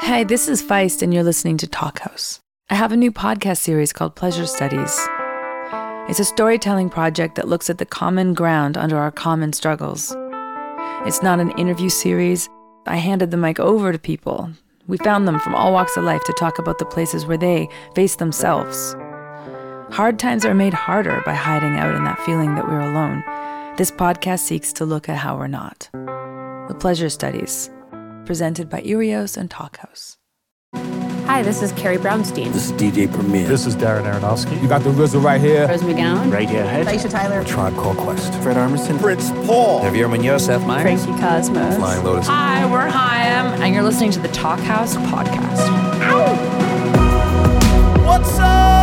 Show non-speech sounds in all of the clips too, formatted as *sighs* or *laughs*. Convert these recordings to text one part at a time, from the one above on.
Hey, this is Feist, and you're listening to Talkhouse. I have a new podcast series called Pleasure Studies. It's a storytelling project that looks at the common ground under our common struggles. It's not an interview series. I handed the mic over to people. We found them from all walks of life to talk about the places where they face themselves. Hard times are made harder by hiding out in that feeling that we're alone. This podcast seeks to look at how we're not. The Pleasure Studies, presented by Irios and Talkhouse. Hi, this is Carrie Brownstein. This is DJ Premier. This is Darren Aronofsky. You got the RZA right here. Rose McGowan. Radiohead. Aisha Tyler. Tribe Called Quest. Fred Armisen. Prince Paul. Javier Munoz. Seth Meyers. Frankie Cosmos. Flying Lotus. Hi, we're Haim, and you're listening to the Talkhouse podcast. What's up?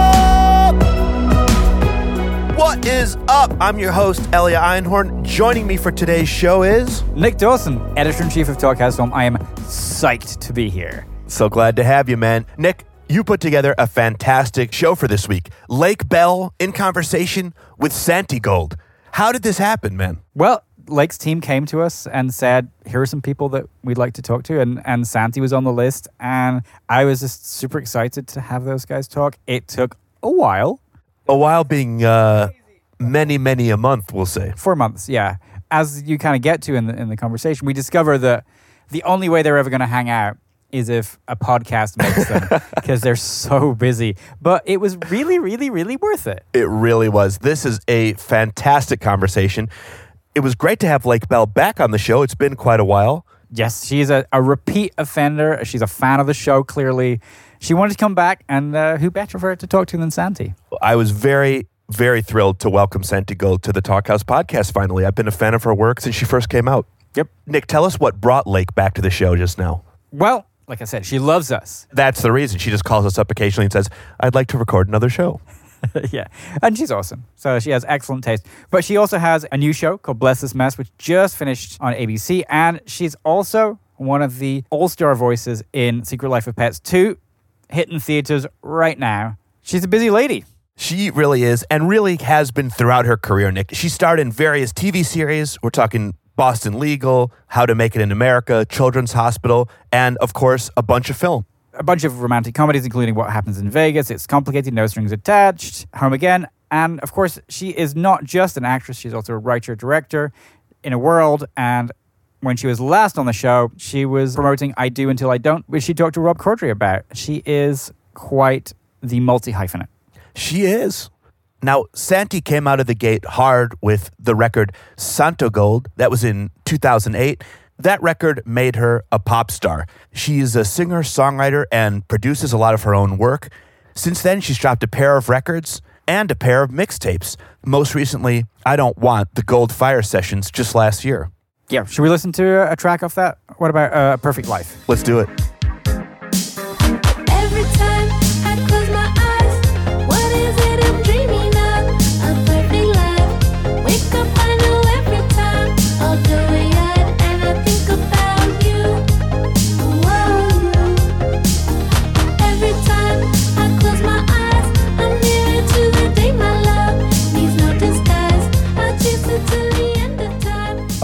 What is up? I'm your host, Elia Einhorn. Joining me for today's show is. Nick Dawson, editor in chief of Talkhouse Film. I am psyched to be here. So glad to have you, man. Nick, you put together a fantastic show for this week. Lake Bell in conversation with Santigold. How did this happen, man? Well, Lake's team came to us and said, "Here are some people that we'd like to talk to," and and Santi was on the list, and I was just super excited to have those guys talk. It took a while, A while being uh, many, many a month, we'll say. four months, yeah. As you kind of get to in the in the conversation, we discover that the only way they're ever going to hang out is if a podcast makes them *laughs* because they're so busy. But it was really, really, really worth it. It really was. This is a fantastic conversation. It was great to have Lake Bell back on the show. It's been quite a while. Yes, she's a, a repeat offender. She's a fan of the show, clearly. She wanted to come back, and uh, who better for her to talk to than Santi? I was very, very thrilled to welcome Santigold to the Talkhouse podcast finally. I've been a fan of her work since she first came out. Yep. Nick, tell us what brought Lake back to the show just now. Well, like I said, she loves us. That's the reason. She just calls us up occasionally and says, I'd like to record another show. *laughs* yeah, and she's awesome. So she has excellent taste. But she also has a new show called Bless This Mess, which just finished on ABC. And she's also one of the all star voices in Secret Life of Pets 2, hitting theaters right now. She's a busy lady. She really is, and really has been throughout her career, Nick. She starred in various TV series. We're talking Boston Legal, How to Make It in America, Children's Hospital, and of course, a bunch of film. a bunch of romantic comedies, including What Happens in Vegas, It's Complicated, No Strings Attached, Home Again. And of course, she is not just an actress, she's also a writer director in a world. And when she was last on the show, she was promoting I Do Until I Don't, which she talked to Rob Corddry about. She is quite the multi hyphenate. She is. Now, Santi came out of the gate hard with the record Santogold. That was in 2008. That record made her a pop star. She is a singer, songwriter, and produces a lot of her own work. Since then, she's dropped a pair of records and a pair of mixtapes. Most recently, I Don't Want the Gold Fire Sessions just last year. Yeah, should we listen to a track off that? What about uh, Perfect Life? Let's do it.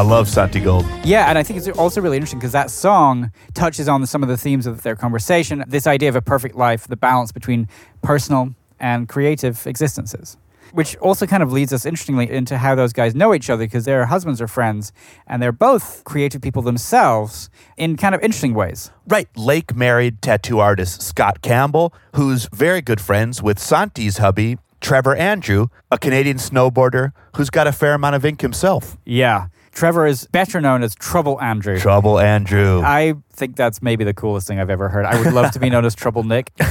Love Santigold. Yeah, and I think it's also really interesting because that song touches on some of the themes of their conversation. This idea of a perfect life, the balance between personal and creative existences, which also kind of leads us interestingly into how those guys know each other because their husbands are friends and they're both creative people themselves in kind of interesting ways. Right. Lake married tattoo artist Scott Campbell, who's very good friends with Santi's hubby, Trevor Andrew, a Canadian snowboarder who's got a fair amount of ink himself. Yeah. Trevor is better known as Trouble Andrew. Trouble Andrew. I think that's maybe the coolest thing I've ever heard. I would love to be known as Trouble Nick. *laughs*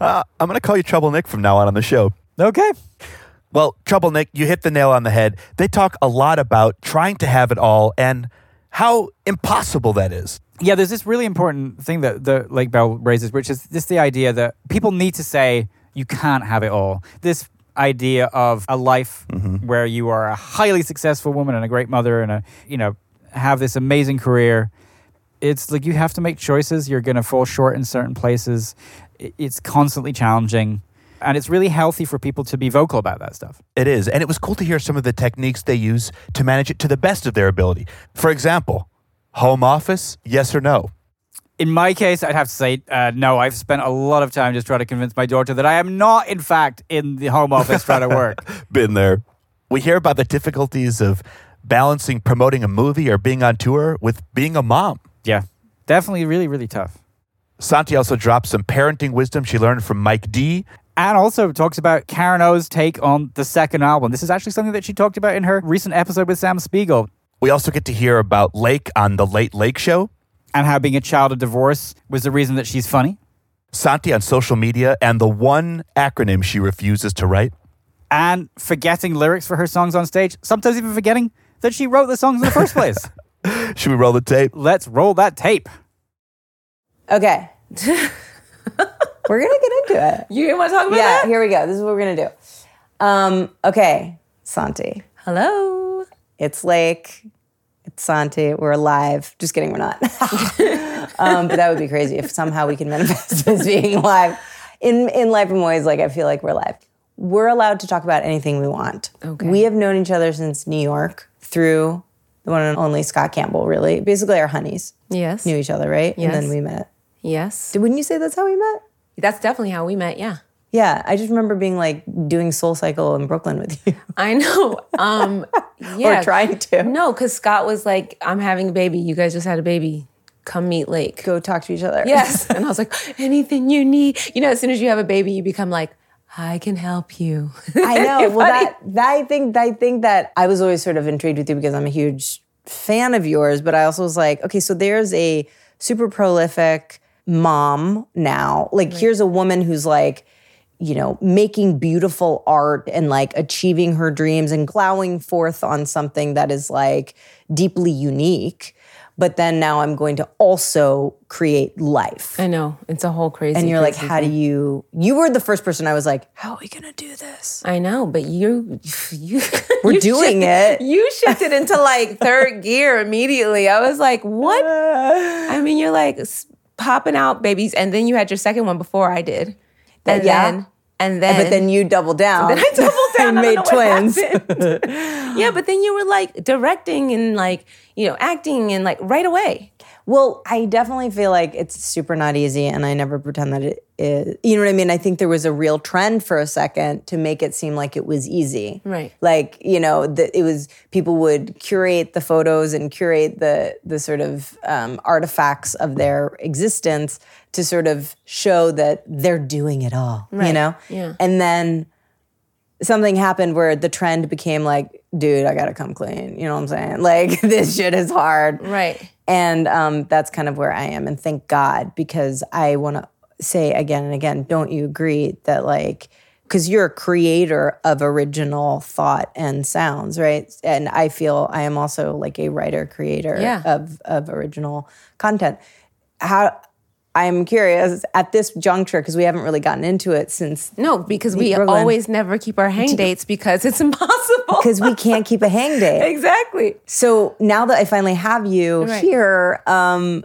Uh, I'm going to call you Trouble Nick from now on on the show. Okay. Well, Trouble Nick, you hit the nail on the head. They talk a lot about trying to have it all and how impossible that is. Yeah, there's this really important thing that the Lake Bell raises, which is just the idea that people need to say you can't have it all. This idea of a life mm-hmm. where you are a highly successful woman and a great mother and a you know have this amazing career. It's like you have to make choices. You're going to fall short in certain places. It's constantly challenging. And it's really healthy for people to be vocal about that stuff. It is. And it was cool to hear some of the techniques they use to manage it to the best of their ability. For example, home office, yes or no? In my case, I'd have to say uh, no. I've spent a lot of time just trying to convince my daughter that I am not, in fact, in the home office trying to work. *laughs* Been there. We hear about the difficulties of balancing promoting a movie or being on tour with being a mom. yeah, definitely, really, really tough. Santi also drops some parenting wisdom she learned from Mike D. And also talks about Karen O's take on the second album. This is actually something that she talked about in her recent episode with Sam Spiegel. We also get to hear about Lake on the Late Lake Show, and how being a child of divorce was the reason that she's funny. Santi on social media, and the one acronym she refuses to write. And forgetting lyrics for her songs on stage, sometimes even forgetting that she wrote the songs in the first place. *laughs* Should we roll the tape? Let's roll that tape. Okay. *laughs* we're gonna get into it. You want to talk about Yeah, that? here we go. This is what we're gonna do. Um, okay, Santi. Hello. It's Lake. It's Santi. We're live. Just kidding, we're not. *laughs* um, but that would be crazy if somehow we can manifest as being live. In in life, I'm always like I feel like we're live. We're allowed to talk about anything we want. Okay. We have known each other since New York through the one and only Scott Campbell, really. Basically our honeys. Yes. Knew each other, right? Yes. And then we met. Yes. Wouldn't you say that's how we met? That's definitely how we met. Yeah. Yeah, I just remember being like doing Soul Cycle in Brooklyn with you, I know. Um, *laughs* yeah. or trying to No, because Scott was like, I'm having a baby. You guys just had a baby. Come meet Lake. go talk to each other. Yes. *laughs* and I was like, anything you need. You know, as soon as you have a baby, you become like, I can help you. I *laughs* know. Well, that, that I think I think that I was always sort of intrigued with you because I'm a huge fan of yours, but I also was like, okay, so there's a super prolific mom now. Like, here's a woman who's like, you know, making beautiful art and like achieving her dreams and plowing forth on something that is like deeply unique. But then now I'm going to also create life. I know. It's a whole crazy. And you're like, crazy how do you? You were the first person I was like, how are we gonna do this? I know, but you, you, *laughs* We're you doing shifted- it. You shifted into like *laughs* third gear immediately. I was like, what? *laughs* I mean, you're like popping out babies, and then you had your second one before I did. That- And yeah. then, and then, but then you doubled down. then I doubled *laughs* down and made twins. yeah, but then you were like directing and like you know acting and like right away. Well, I definitely feel like it's super not easy, and I never pretend that it is. You know what I mean? I think there was a real trend for a second to make it seem like it was easy. Right. Like you know, that it was people would curate the photos and curate the the sort of um, artifacts of their existence to sort of show that they're doing it all. You know? Yeah. And then something happened where the trend became like, dude, I gotta come clean. You know what I'm saying? *laughs* Like this shit is hard. Right. And um, that's kind of where I am. And thank God, because I want to say again and again, don't you agree that, like, because you're a creator of original thought and sounds, right? And I feel I am also like a writer, creator Yeah. of, of original content. How I'm curious at this juncture, because we haven't really gotten into it since No, because we Brooklyn. always never keep our hang dates because it's *laughs* impossible. because we can't keep a hang date. exactly. So now that I finally have you Right. here, um,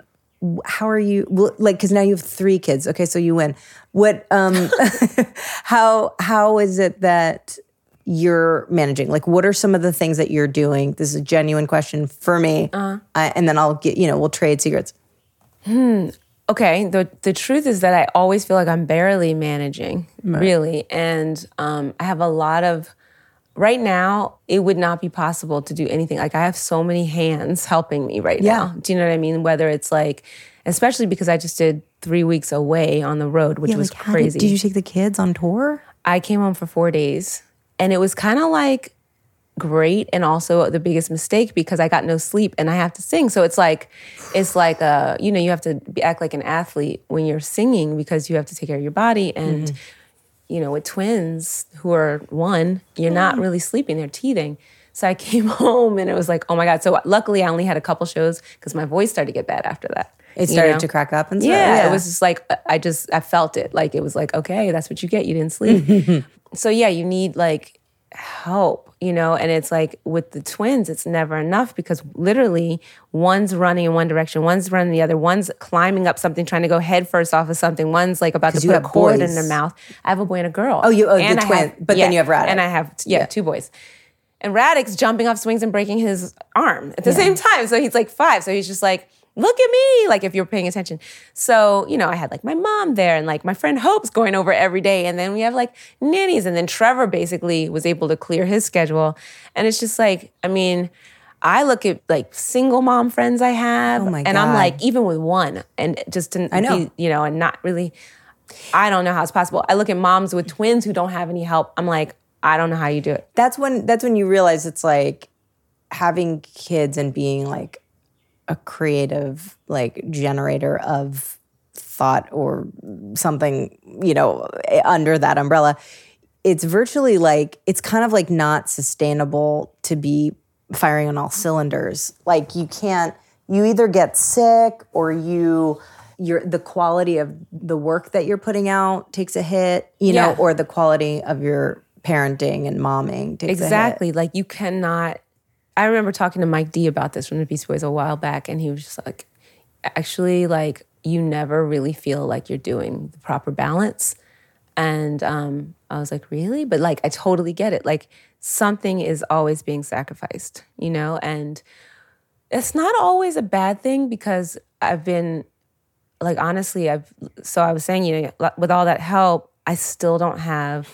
how are you? Well, like, because now you have three kids. Okay, so you win. What? Um, *laughs* how how is it that you're managing? Like, what are some of the things that you're doing? This is a genuine question for me, Uh-huh. I, and then I'll get you know we'll trade secrets. Okay the the truth is that i always feel like i'm barely managing really. And um, i have a lot of right now it would not be possible to do anything. Like i have so many hands helping me right Yeah. now. Do you know what i mean? Whether it's like especially because i just did three weeks away on the road which was like, crazy Did, did you take the kids on tour? I came home for four days. And it was kind of like great and also the biggest mistake because I got no sleep and I have to sing. So it's like, it's like, uh, you know, you have to be, act like an athlete when you're singing because you have to take care of your body. And, you know, with twins who are one, you're not really sleeping, they're teething. So I *laughs* came home and it was like, oh my God. So luckily I only had a couple shows because my voice started to get bad after that. It you started know? to crack up and stuff. Yeah, it was just like I just I felt it. Like it was like okay, that's what you get. You didn't sleep. *laughs* so yeah, you need like help, you know. And it's like with the twins, it's never enough because literally one's running in one direction, one's running the other, one's climbing up something, trying to go head first off of something, one's like about to put a cord in their mouth. I have a boy and a girl. Oh, you- oh, the And I twin- have- but then you have Radek. and I have yeah, two boys. And Radix jumping off swings and breaking his arm at the same time. So he's like five. So he's just like, look at me, like if you're paying attention. So, you know, I had like my mom there and like my friend Hope's going over every day. And then we have like nannies. And then Trevor basically was able to clear his schedule. And it's just like, I mean, I look at like single mom friends I have, Oh my and I'm like, even with one, and just to I know. be, you know, and not really, I don't know how it's possible. I look at moms with twins who don't have any help. I'm like, I don't know how you do it. that's when that's when you realize it's like having kids and being like a creative like generator of thought or something you know eh, under that umbrella it's virtually like it's kind of like not sustainable to be firing on all cylinders like you can't you either get sick or you your the quality of the work that you're putting out takes a hit you know or the quality of your parenting and momming takes a hit. Exactly. Like you cannot. I remember talking to Mike D about this from the Beastie Boys a while back, and he was just like, actually, like you never really feel like you're doing the proper balance. And um, I was like, really? But like, I totally get it. Like something is always being sacrificed, you know, and it's not always a bad thing because I've been like honestly i've so i was saying you know with all that help i still don't have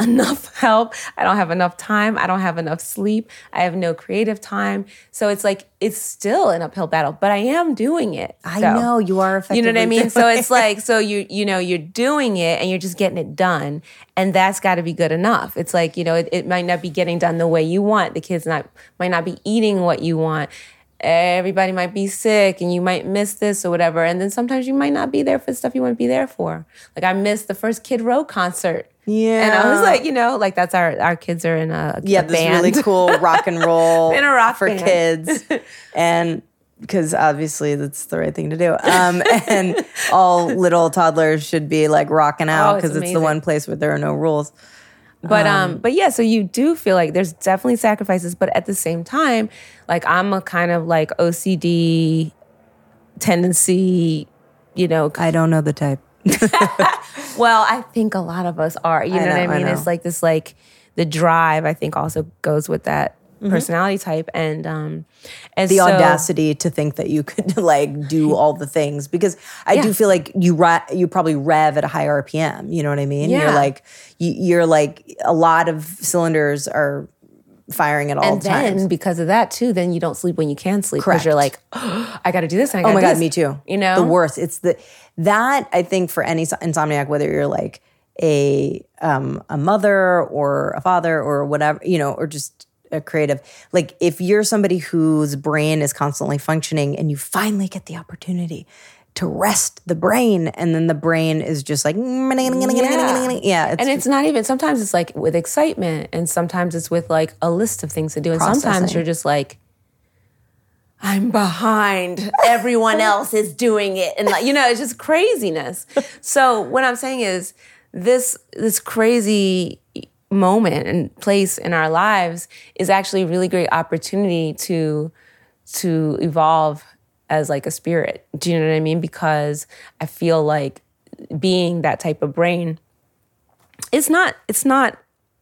enough *laughs* help. I don't have enough time. I don't have enough sleep. I have no creative time. So it's like it's still an uphill battle but i am doing it I So- know you are you know what i mean? So it's like so you you know you're doing it and you're just getting it done and that's got to be good enough. It's like you know it, it might not be getting done the way you want. The kids not might not be eating what you want. Everybody might be sick and you might miss this or whatever and then sometimes you might not be there for the stuff you want to be there for. Like i missed the first kid row concert and i was like you know like that's our our kids are in a, yeah, a this band really cool *laughs* rock and roll In a rock for band. kids, *laughs* and because obviously that's the right thing to do. Um, *laughs* and all little toddlers should be like rocking out Oh, it's because it's, the one place where there are no rules. But um, but yeah, so you do feel like there's definitely sacrifices, but at the same time, like I'm a kind of like OCD tendency, you know. I don't know the type. *laughs* Well, I think a lot of us are. You know, I what I know, I mean? It's like this, like the drive. I think also goes with that Mm-hmm. personality type, and um, and the so- audacity to think that you could *laughs* like do *laughs* all the things because I do feel like you you probably rev at a high RPM. You know what I mean? You're like you, you're like a lot of cylinders are firing at all And times. then because of that too, then you don't sleep when you can sleep because you're like, Correct. I got to do this. I Oh gotta my do god, this. me too. You know, the worst. It's the that I think for any insomniac, whether you're like a um, a mother or a father or whatever, you know, or just a creative. Like if you're somebody whose brain is constantly functioning and you finally get the opportunity to rest the brain, and then the brain is just like yeah, yeah it's, and it's not even sometimes it's like with excitement and sometimes it's with like a list of things to do and sometimes you're just like i'm behind. Everyone *laughs* else is doing it. And like you know it's just craziness. So what i'm saying is this this crazy moment and place in our lives is actually a really great opportunity to to evolve as like a spirit. Do you know what i mean? Because i feel like being that type of brain it's not it's not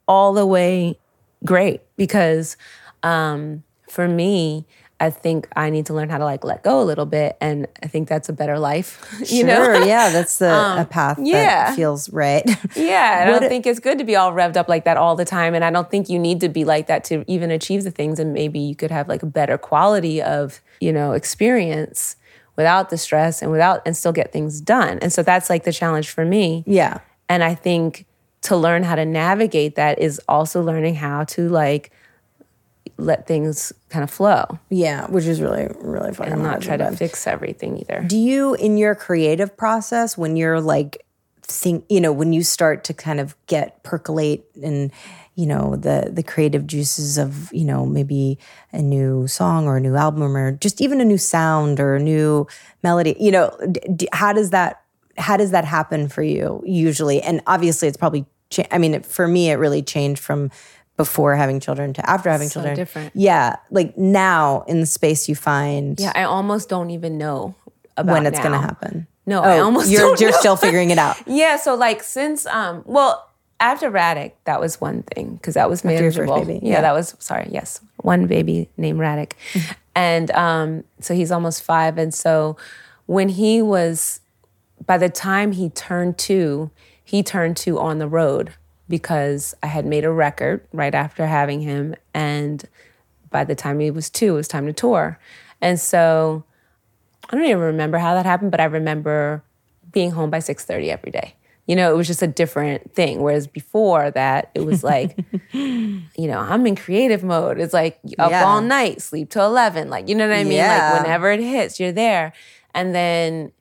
all the way great because um for me i think i need to learn how to like let go a little bit and i think that's a better life *laughs* you know sure, yeah, that's the a um, path yeah. that feels right. *laughs* yeah, I don't think it's good to be all revved up like that all the time. And I don't think you need to be like that to even achieve the things. And maybe you could have like a better quality of, you know, experience without the stress and without and still get things done. And so that's like the challenge for me. yeah, And I think to learn how to navigate that is also learning how to like let things kind of flow yeah, which is really really fun. and not try to fix everything either. Do you, in your creative process, when you're like, think, you know, when you start to kind of get percolate and, you know, the the creative juices of, you know, maybe a new song or a new album or just even a new sound or a new melody, you know, d- d- how does that how does that happen for you usually? And obviously, it's probably. Cha- I mean, it, for me, it really changed from before having children to after having So children. different. Yeah, like now in the space you find Yeah, I almost don't even know about when it's going to happen. No, I almost you're don't you're know. still figuring it out. *laughs* Yeah, so like since um well after Raddick, that was one thing because that was your first manageable. baby, Yeah, yeah. that was sorry. Yes, one baby named Raddick, *laughs* And um, so he's almost five. And so when he was, by the time he turned two, he turned two on the road because I had made a record right after having him. And by the time he was two, it was time to tour. And so I don't even remember how that happened, but I remember being home by 6:30 every day. You know, it was just a different thing. Whereas before that, it was like, *laughs* you know, I'm in creative mode. It's like up Yeah. all night, sleep till 11. Like, you know what I mean? Yeah. Like whenever it hits, you're there. And then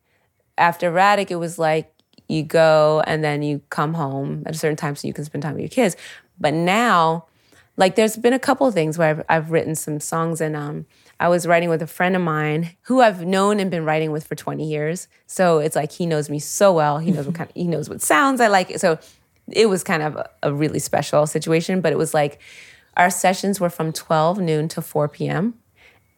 after Radic, it was like you go and then you come home at a certain time so you can spend time with your kids. But now, like there's been a couple of things where I've, I've written some songs and um, I was writing with a friend of mine who I've known and been writing with for 20 years. So it's like he knows me so well. He knows what kind of, he knows what sounds I like. So it was kind of a, a really special situation, but it was like our sessions were from 12 noon to 4 p.m.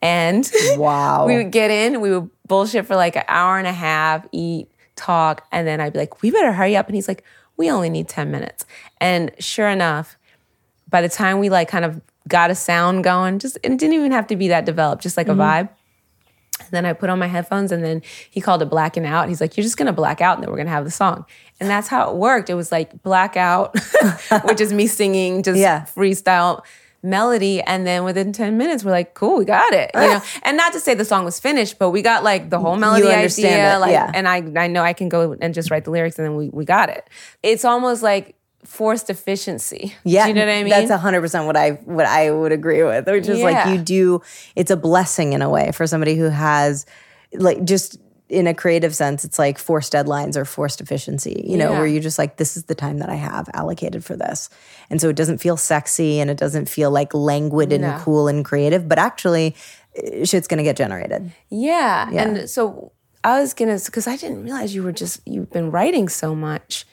And *laughs* Wow. we would get in, we would bullshit for like an hour and a half, eat, talk, and then I'd be like, we better hurry up. And he's like, we only need 10 minutes. And sure enough, by the time we like kind of got a sound going, just it didn't even have to be that developed, just like a mm-hmm. vibe. And then I put on my headphones and then he called it blacking out. He's like, You're just gonna black out and then we're gonna have the song. And that's how it worked. It was like blackout, *laughs* which is me singing just Yeah. freestyle melody. And then within 10 minutes, we're like, cool, we got it. You know, *laughs* and not to say the song was finished, but we got like the whole melody understand idea. it, Like yeah. and I I know I can go and just write the lyrics and then we, we got it. It's almost like forced efficiency. Yeah, Do you know what I mean? That's hundred percent what I what I would agree with. Which is like you do. It's a blessing in a way for somebody who has, like, just in a creative sense, it's like forced deadlines or forced efficiency. You know, Yeah. where you're just like, this is the time that I have allocated for this, and so it doesn't feel sexy and it doesn't feel like languid and No. cool and creative, but actually, eh, shit's gonna get generated. Yeah. Yeah. And so I was gonna because I didn't realize you were just you've been writing so much.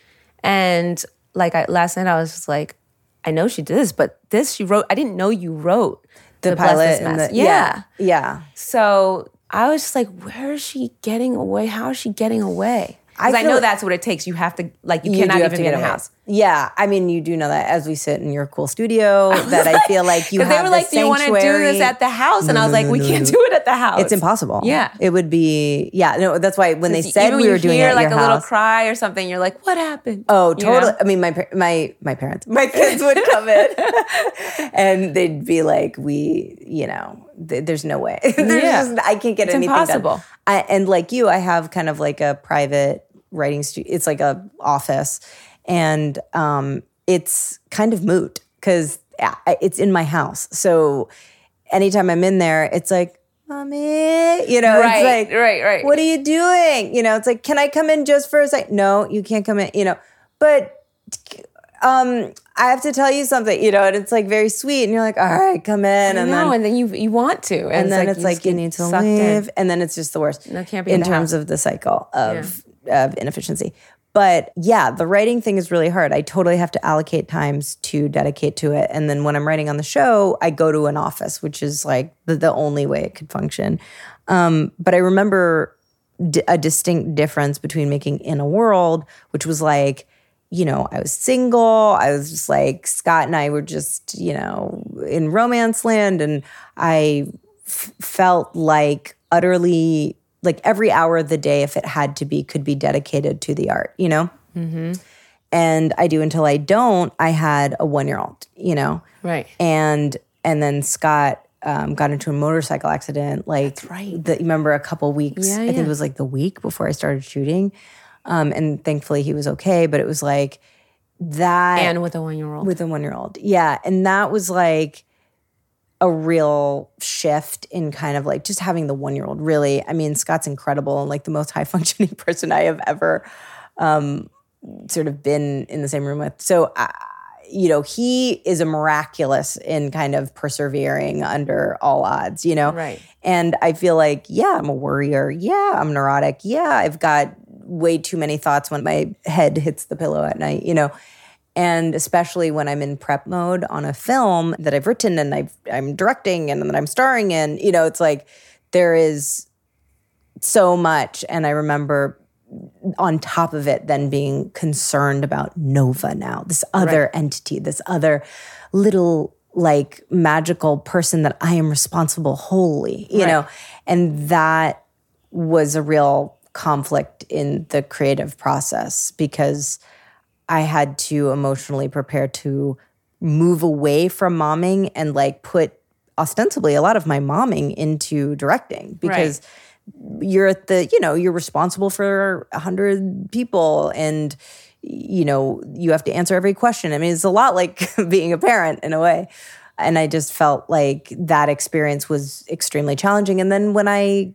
And like I, last night I was just like, I know she did this, but this she wrote. I didn't know you wrote The, Bless pilot This and Mess. the yeah. yeah. So I was just like, where is she getting away? How is she getting away? Because I, feel know like- that's what it takes. You have to like you, You cannot even be in get a house. Yeah, I mean, you do know that as we sit in your cool studio, *laughs* that I feel like you have they were like, "Do you want to do this at the house?" And I was No, like, no, "We no, can't no. do it at the house. It's impossible. Yeah. it would be. Yeah, no, that's why when they said we were doing hear it at like a little cry or something, you're like, "What happened?" Oh, You know? totally. I mean, my my my parents, my *laughs* kids would come in, *laughs* and they'd be like, "We, you know, th- there's no way. *laughs* there's Yeah. just I can't get It's anything done." impossible. I, and like you, I have kind of like a private writing studio. It's like a office, and um, it's kind of moot because it's in my house. So anytime I'm in there, it's like. Mommy, you know, Right, it's like, right, right. What are you doing? You know, it's like, can I come in just for a second? No, you can't come in. You know, but um, I have to tell you something. You know, and it's like very sweet, and you're like, all right, come in, and no, then and then you you want to, and, and then it's it's like, like you need to sucked in. leave, and then it's just the worst. It can't be in in terms house. of the cycle of of inefficiency. But yeah, the writing thing is really hard. I totally have to allocate times to dedicate to it, and then when I'm writing on the show, I go to an office, which is like the, the only way it could function. Um, but I remember d- a distinct difference between making in a world, which was like, you know, I was single. I was just like Scott and I were just, you know, in romance land, and I f- felt like utterly like every hour of the day, if it had to be, could be dedicated to the art. You know. And I do until I don't. I had a one year old, you know, Right. and and then Scott um, got into a motorcycle accident. Like, That's right. The, remember a couple weeks? Yeah, I think it was like the week before I started shooting, um, and thankfully he was okay. But it was like that And with a one year old. with a one year old, yeah, and that was like a real shift in kind of like just having the one year old. Really, I mean, Scott's incredible and like the most *laughs* high functioning person I have ever um, sort of been in the same room with. So, uh, you know, he is a miraculous in kind of persevering under all odds, you know? Right. And I feel like, yeah, I'm a worrier. Yeah, I'm neurotic. Yeah, I've got way too many thoughts when my head hits the pillow at night, you know? And especially when I'm in prep mode on a film that I've written and I've, I'm directing and that I'm starring in, you know, it's like there is so much. And I remember on top of it, then being concerned about Nova now, this other entity, this other little like magical person that I am responsible wholly, you know? And that was a real conflict in the creative process because I had to emotionally prepare to move away from momming and like put ostensibly a lot of my momming into directing because you're at the you know you're responsible for a hundred people and you know you have to answer every question. I mean it's a lot like *laughs* being a parent in a way. And i just felt like that experience was extremely challenging. And then when i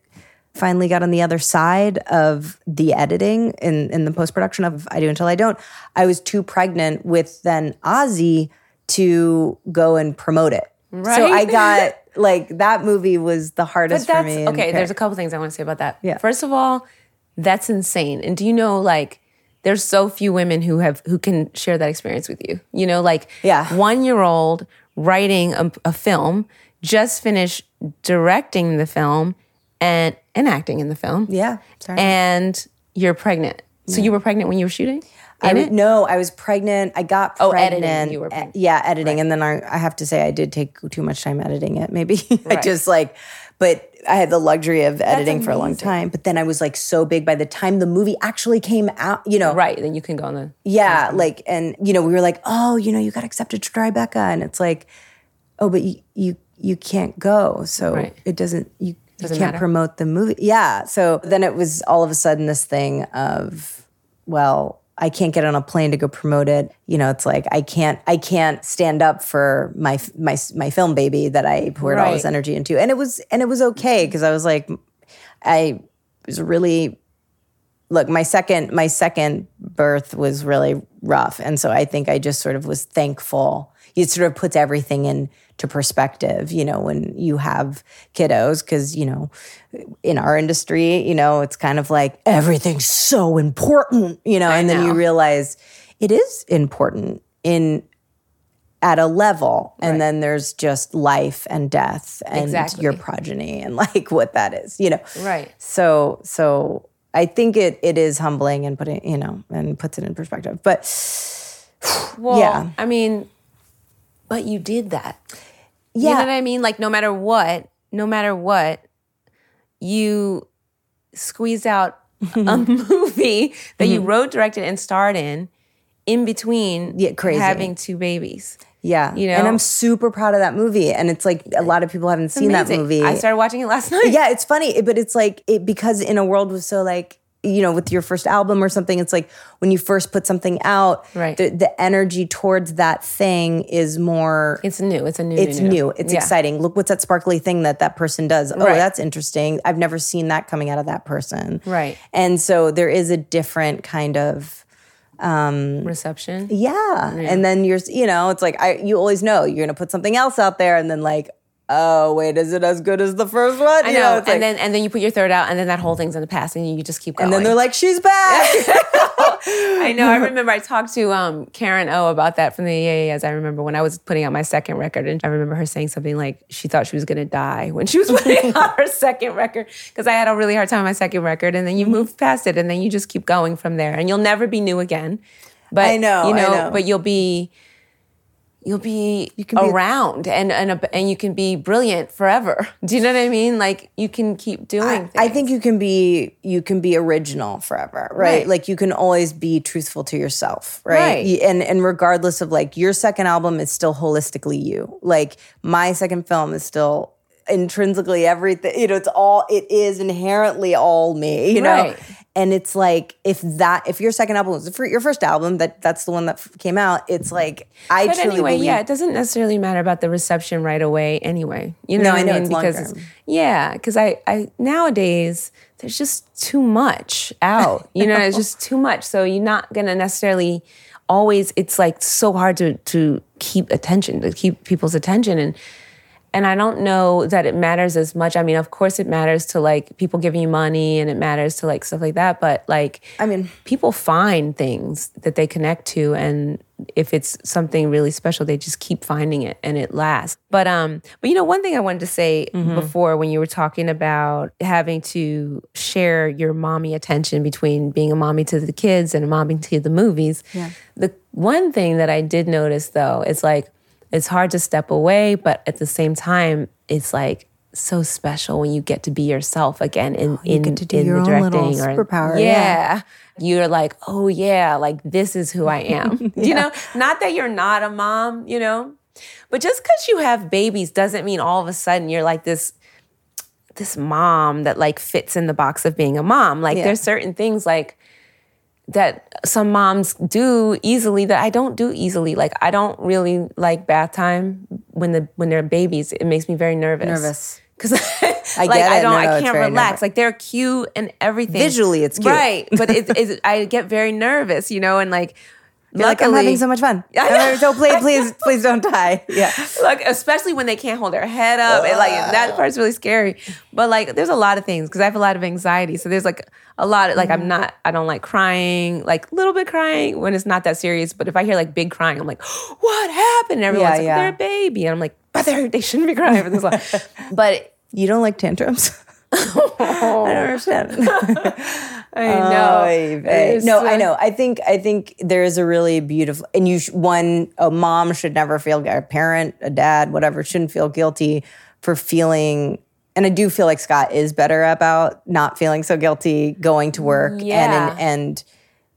finally got on the other side of the editing in, in the post-production of i do until i don't i was too pregnant with then ozzy to go and promote it Right. so i got *laughs* like that movie was the hardest for me okay. There's a couple things I want to say about that. Yeah. First of all, that's insane. And do you know like there's so few women who have who can share that experience with you. You know, like Yeah. one year old writing a, a film, just finished directing the film and and acting in the film. yeah sorry. And you're pregnant. So you were pregnant when you were shooting? I would no, I was pregnant. I got Oh, pregnant. editing, you were pregnant. Yeah, editing. And then I, I have to say I did take too much time editing it, maybe. *laughs* I just like but I had the luxury of editing for a long time. But then I was like so big by the time the movie actually came out, you know. Right. Then you can go on the Yeah, like and you know, we were like, "Oh, you know, you got accepted to Tribeca." And it's like, "Oh, but you you, you can't go." So Right. it doesn't you, you Doesn't can't matter. promote the movie. Yeah. So then it was all of a sudden this thing of, well, I can't get on a plane to go promote it. You know, it's like I can't I can't stand up for my my my film baby that I poured all this energy into. And it was and it was okay because I was like I was really look my second my second birth was really rough and so i think i just sort of was thankful it sort of puts everything into perspective you know when you have kiddos because you know in our industry you know it's kind of like everything's so important you know and then you realize it is important in at a level and then there's just life and death and Exactly. your progeny and like what that is you know Right. so so I think it it is humbling and putting you know and puts it in perspective. But *sighs* Well, Yeah. I mean, but you did that. Yeah, You know what I mean? Like no matter what, no matter what, you squeeze out a *laughs* movie that you wrote, directed, and starred in in between Mm-hmm. Yeah, crazy. having two babies. yeah, you know? and? I'm super proud of that movie. And it's like a lot of people haven't seen that movie. I started watching it last *laughs* night. yeah, it's funny, but it's like it because in a world was so like you know with your first album or something it's like when you first put something out Right. the, the energy towards that thing is more It's new. It's a new. it's new. It's Yeah. exciting. Look what's that sparkly thing that that person does. Oh, Right. that's interesting. I've never seen that coming out of that person. Right. And so there is a different kind of um reception. yeah. And then you're you know, it's like I you always know you're going to put something else out there and then like oh, wait, is it as good as the first one? I You know. and like- then and then you put your third out, and then that whole thing's in the past, and you just keep going. and then they're like she's back. *laughs* I know. I *laughs* remember I talked to um, Karen O about that from the Yeah Yeah Yeahs. I remember when I was putting out my second record, and I remember her saying something like she thought she was going to die when she was *laughs* putting out her second record because I had a really hard time on my second record, and then you move past it, and then you just keep going from there, and you'll never be new again. But I know, you know, know. but you'll be. You'll be, can be- around and and a, and you can be brilliant forever. *laughs* Do you know what I mean? Like you can keep doing. I, things. I think you can be you can be original forever, right? Right. Like you can always be truthful to yourself, right? Right. And and regardless of like your second album is still holistically you. Like my second film is still intrinsically everything. You know, it's all it is inherently all me. You know. Right. And it's like if that if your second album was your first album that that's the one that came out, it's like I But truly anyway, believe yeah, it doesn't necessarily matter about the reception right away. Anyway, you know No, what I know, mean? it's because term. yeah, because I, I nowadays there's just too much out. You know, it's just too much. So you're not gonna necessarily always. It's like so hard to to keep attention, to keep people's attention, and and I don't know that it matters as much. I mean, of course, it matters to like people giving you money, and it matters to like stuff like that. But like, I mean- people find things that they connect to and if it's something really special they just keep finding it and it lasts but um but you know one thing i wanted to say before when you were talking about having to share your mommy attention between being a mommy to the kids and a mommy to the movies yeah. the one thing that i did notice though is like it's hard to step away, but at the same time, it's like so special when you get to be yourself again in oh, in, get to do in your the own little directing or superpower, Yeah. yeah. You're like, oh yeah, like this is who I am. *laughs* You know, not that you're not a mom, you know, but just because you have babies doesn't mean all of a sudden you're like this this mom that like fits in the box of being a mom. Like Yeah. there's certain things like that some moms do easily that I don't do easily. Like I don't really like bath time when the when they're babies. It makes me very nervous. Nervous. Because *laughs* I like I don't no, I can't relax. nervous. Like they're cute and everything. Visually, it's cute. Right. But it, it, I get very nervous, you know, and like You're like, I'm having so much fun. Yeah, I'm yeah. having- so please, please, please don't die. *laughs* Yeah. like especially when they can't hold their head up and like that part's really scary but like there's a lot of things because i have a lot of anxiety so there's like a lot of like Mm-hmm. i'm not i don't like crying like a little bit crying when it's not that serious but if i hear like big crying i'm like *gasps* what happened and everyone's Yeah, like yeah. they're a baby and i'm like but they're, they shouldn't be crying for this long *laughs* but You don't like tantrums? *laughs* I don't understand. I know Oy No, I know. I think I think there is a really beautiful, and you sh- one a mom should never feel a parent, a dad, whatever shouldn't feel guilty for feeling. And I do feel like Scott is better about not feeling so guilty going to work Yeah. and and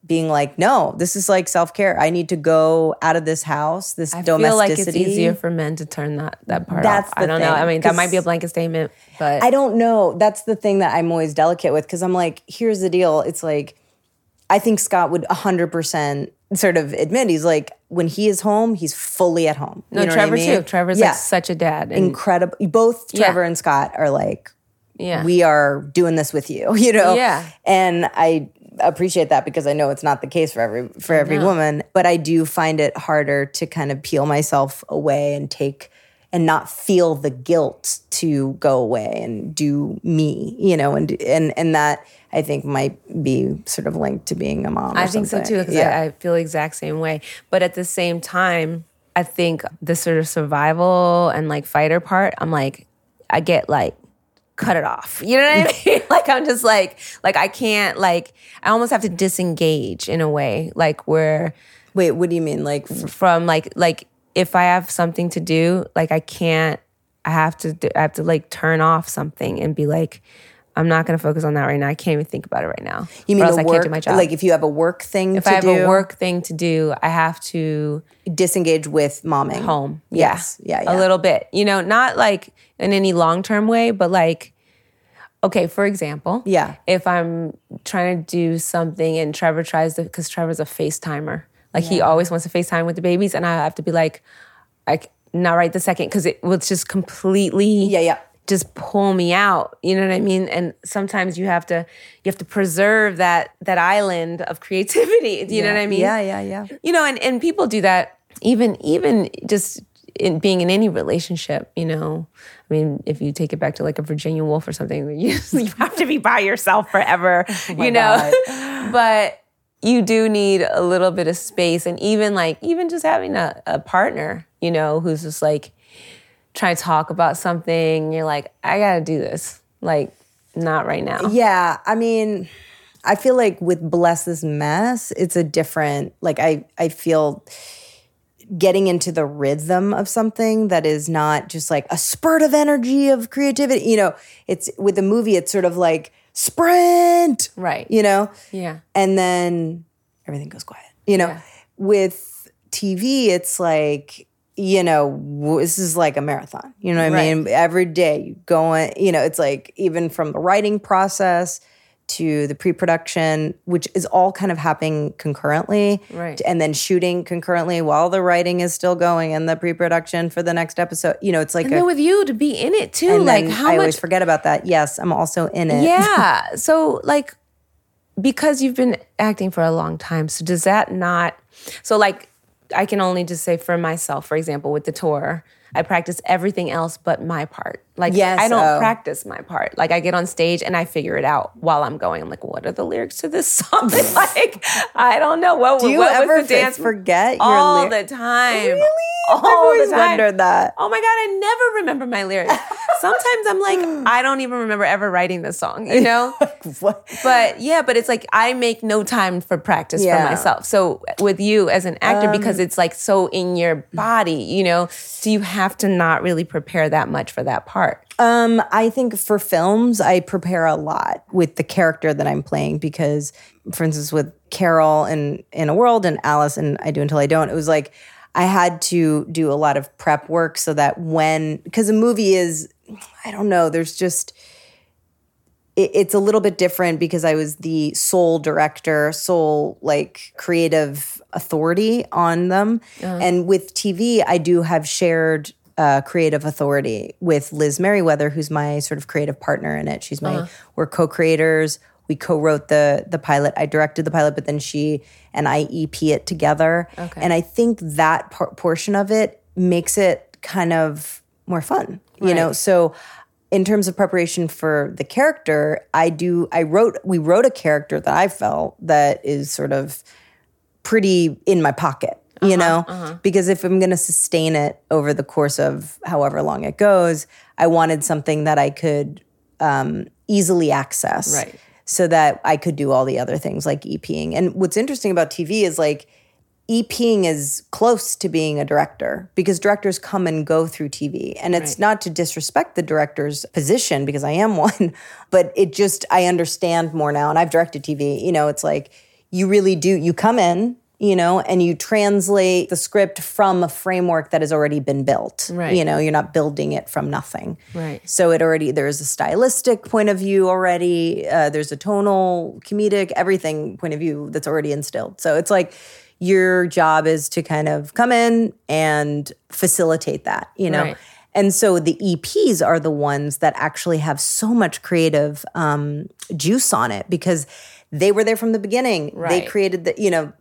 being like, no, this is like self care. I need to go out of this house. This I domesticity. feel like it's easier for men to turn that that part That's off. I don't know. I mean, that might be a blanket statement, but I don't know. That's the thing that I'm always delicate with because I'm like, here's the deal. It's like, I think Scott would 100% sort of admit he's like, when he is home, he's fully at home. no, You know what I Trevor mean? too. Trevor's yeah. like such a dad. And incredible. Both Yeah. Trevor and Scott are like, yeah. we are doing this with you, *laughs* you know? Yeah. And I appreciate that because I know it's not the case for every for every woman, but I do find it harder to kind of peel myself away and take and not feel the guilt to go away and do me, you know, and and and that I think might be sort of linked to being a mom. I think so too, because I, I feel the exact same way. But at the same time, I think the sort of survival and like fighter part, I'm like, I get like, cut it off. You know what I *laughs* mean? *laughs* like I'm just like, like I can't like, I almost have to disengage in a way, like where Wait, what do you mean? Like, f- from like like if I have something to do, like I can't. I have to. I have to like turn off something and be like, I'm not going to focus on that right now. I can't even think about it right now. you Or mean else the I work? can't do my job. Like, if you have a work thing if to I have do, a work thing to do, I have to disengage with momming home. Yes, yeah, yeah. A little bit. You know, not like in any long term way, but like, okay, for example, Yeah. if I'm trying to do something and Trevor tries to, because Trevor's a FaceTimer. Like he always wants to FaceTime with the babies, and I have to be like, I not right the second because it was just completely Yeah, yeah. Just pull me out. You know what I mean? And sometimes you have to you have to preserve that that island of creativity. You know what I mean? Yeah, yeah, yeah. you know and, and people do that even even just in being in any relationship you know i mean if you take it back to like a virginia woolf or something *laughs* you, you have to be by yourself forever *laughs* oh you know *laughs* but you do need a little bit of space and even like even just having a, a partner you know who's just like trying to talk about something you're like i gotta do this like not right now Yeah, I mean, I feel like with Bless This Mess, it's a different, like, I, I feel getting into the rhythm of something that is not just like a spurt of energy of creativity. You know, it's with the movie, it's sort of like sprint, Right. You know? yeah And then everything goes quiet. You know, with TV, it's like, you know, this is like a marathon. You know what I mean? Every day you going, you know, it's like even from the writing process to the pre-production, which is all kind of happening concurrently. Right. And then shooting concurrently while the writing is still going and the pre-production for the next episode. You know, it's like and a, then with you to be in it too like how I much always forget about that. Yes, I'm also in it. Yeah. *laughs* So like because you've been acting for a long time, so does that not so like I can only just say for myself, for example, with the tour, I practice everything else but my part. Like Yes, I don't oh. practice my part. Like I get on stage and I figure it out while I'm going. I'm like, what are the lyrics to this song? *laughs* *laughs* like I don't know. What, Do you what ever was the dance forget your all the time? Really? All I've always wondered that. Oh my god, I never remember my lyrics. *laughs* sometimes I'm like, *gasps* I don't even remember ever writing this song, you know? What? But yeah, but it's like I make no time for practice Yeah. Um, for myself. So with you as an actor, because it's like so in your body, you know, do you have to not really prepare that much for that part? Um, I think for films, I prepare a lot with the character that I'm playing because, for instance, with Carol in in a world and Alice and I do until I don't, it was like I had to do a lot of prep work so that when because a movie is, I don't know, there's just it, it's a little bit different because I was the sole director, sole like creative authority on them. And with TV, I do have shared uh, creative authority with Liz Meriwether, who's my sort of creative partner in it. She's my we're co-creators. We co-wrote the the pilot. I directed the pilot, but then she and I EP it together. And I think that por- portion of it makes it kind of more fun, you know. So in terms of preparation for the character, I do I wrote we wrote a character that I felt that is sort of pretty in my pocket, you know? Because if I'm going to sustain it over the course of however long it goes, I wanted something that I could um, easily access. Right. So that I could do all the other things like EPing. And what's interesting about TV is like EPing is close to being a director because directors come and go through TV. And it's not to disrespect the director's position because I am *laughs* one, but it just, I understand more now. And I've directed TV. You know, it's like you really do, you come in, you know, and you translate the script from a framework that has already been built. Right. You know, you're not building it from nothing. Right. So it already there's a stylistic point of view already. Uh, there's a tonal, comedic, everything point of view that's already instilled. So it's like your job is to kind of come in and facilitate that. You know. Right. And so the EPs are the ones that actually have so much creative um, juice on it because they were there from the beginning. They created the, you know,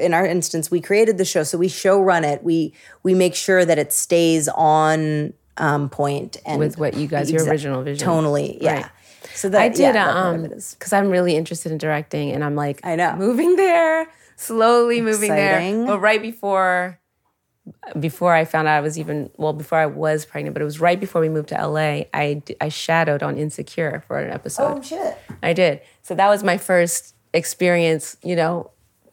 in our instance, we created the show, so we show run it. We we make sure that it stays on um, point and With what you guys, your original vision. tonally, yeah. Right. So that I did yeah, that part of um because I'm really interested in directing, and I'm like, I know. moving there, slowly moving Exciting. there. But right before, before I found out I was even well, before I was pregnant, but it was right before we moved to LA. I I shadowed on Insecure for an episode. Oh shit! I did. So that was my first experience. You know,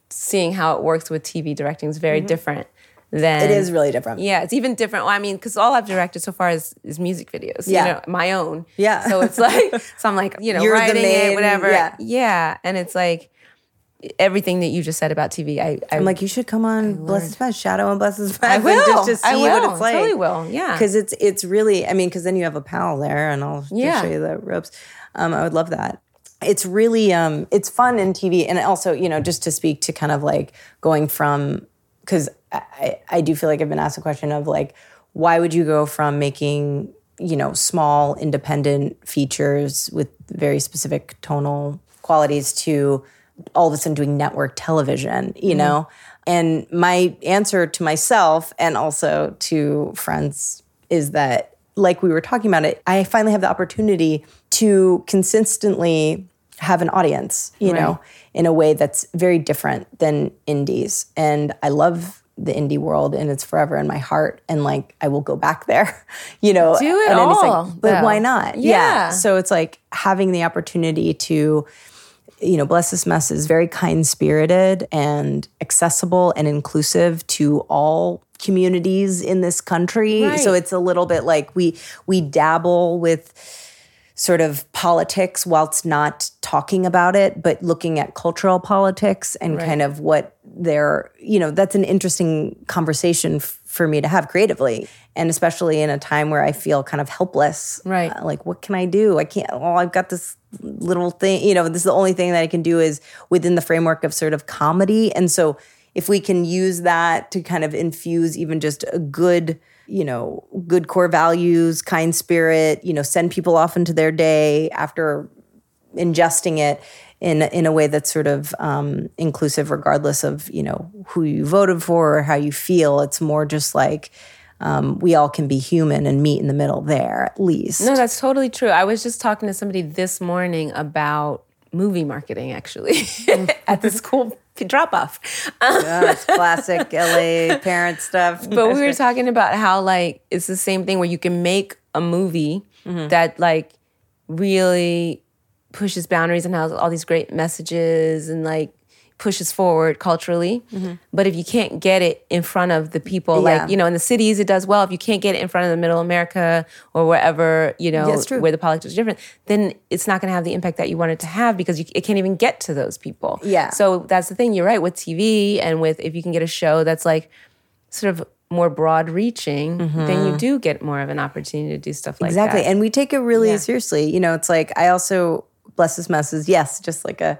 seeing how it works with TV directing is very different than Mm-hmm. It is really different. yeah, it's even different. Well, I mean, because all I've directed so far is, is music videos. Yeah. You know, my own. Yeah. So it's like, *laughs* so I'm like, you know, You're writing main- it, whatever. yeah. Yeah. And it's like everything that you just said about TV. I, I I'm like, you should come on Bless This Mess, Shadow and Bless This Mess. I will. just to see I what it's like. Totally will. Yeah. because it's it's really. I mean, because then you have a pal there, and I'll just Yeah. show you the ropes. Um, I would love that. It's really um, it's fun in TV, and also you know just to speak to kind of like going from because I, I do feel like I've been asked a question of like why would you go from making you know small independent features with very specific tonal qualities to all of a sudden doing network television you mm-hmm. know and my answer to myself and also to friends is that like we were talking about it i finally have the opportunity to consistently have an audience you know in a way that's very different than indies and i love the indie world and it's forever in my heart and like i will go back there *laughs* you know Do it at any second. all, but though. why not Yeah. so it's like having the opportunity to you know, Bless This Mess is very kind spirited and accessible and inclusive to all communities in this country. Right. So it's a little bit like we we dabble with sort of politics whilst not talking about it, but looking at cultural politics and kind of what they're, you know, that's an interesting conversation f- for me to have creatively. And especially in a time where I feel kind of helpless. Right. Uh, like, what can I do? I can't, well, I've got this little thing, you know, this is the only thing that I can do is within the framework of sort of comedy. And so if we can use that to kind of infuse even just a good, you know, good core values, kind spirit, you know, send people off into their day after ingesting it in in a way that's sort of um, inclusive, regardless of you know who you voted for or how you feel. It's more just like um, we all can be human and meet in the middle there at least. No, that's totally true. I was just talking to somebody this morning about movie marketing, actually, *laughs* at the school *laughs* drop off. That's classic *laughs* LA parent stuff. but we were talking about how like it's the same thing where you can make a movie that like really pushes boundaries and has all these great messages and like pushes forward culturally. But if you can't get it in front of the people, Yeah. like, you know, in the cities, it does well. If you can't get it in front of the middle America or wherever, you know, where the politics are different, then it's not going to have the impact that you want it to have because you, it can't even get to those people. Yeah. So that's the thing. You're right with TV and with if you can get a show that's like sort of more broad reaching, then you do get more of an opportunity to do stuff like Mm-hmm. exactly. And we take it really Yeah. seriously. You know, it's like I also bless this message. Yes, just like a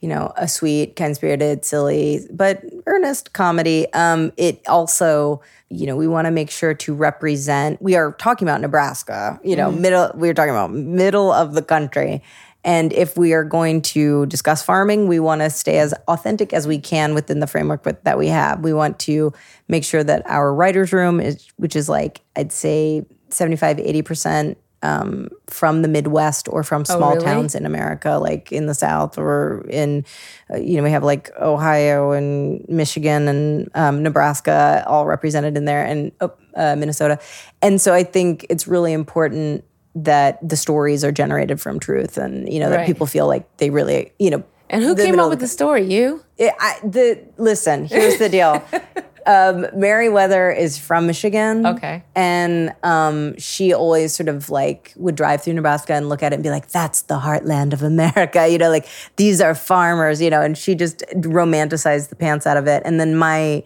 you know a sweet, kind spirited, silly, but earnest comedy. Um, it also you know we want to make sure to represent. We are talking about Nebraska. You know, middle. We are talking about middle of the country. And if we are going to discuss farming, we want to stay as authentic as we can within the framework with, that we have. We want to make sure that our writer's room is, which is like, I'd say 75, 80% um, from the Midwest or from small really? towns in America, like in the South or in, uh, you know, we have like Ohio and Michigan and um, Nebraska all represented in there and oh, uh, Minnesota. And so I think it's really important that the stories are generated from truth and, you know, that Right. people feel like they really, you know, and who came up with the story? You? it, I, the listen. Here's the deal. *laughs* um, Meriwether is from Michigan. Okay. and um, she always sort of like would drive through Nebraska and look at it and be like, "That's the heartland of America." *laughs* You know, like these are farmers. You know, and she just romanticized the pants out of it. And then my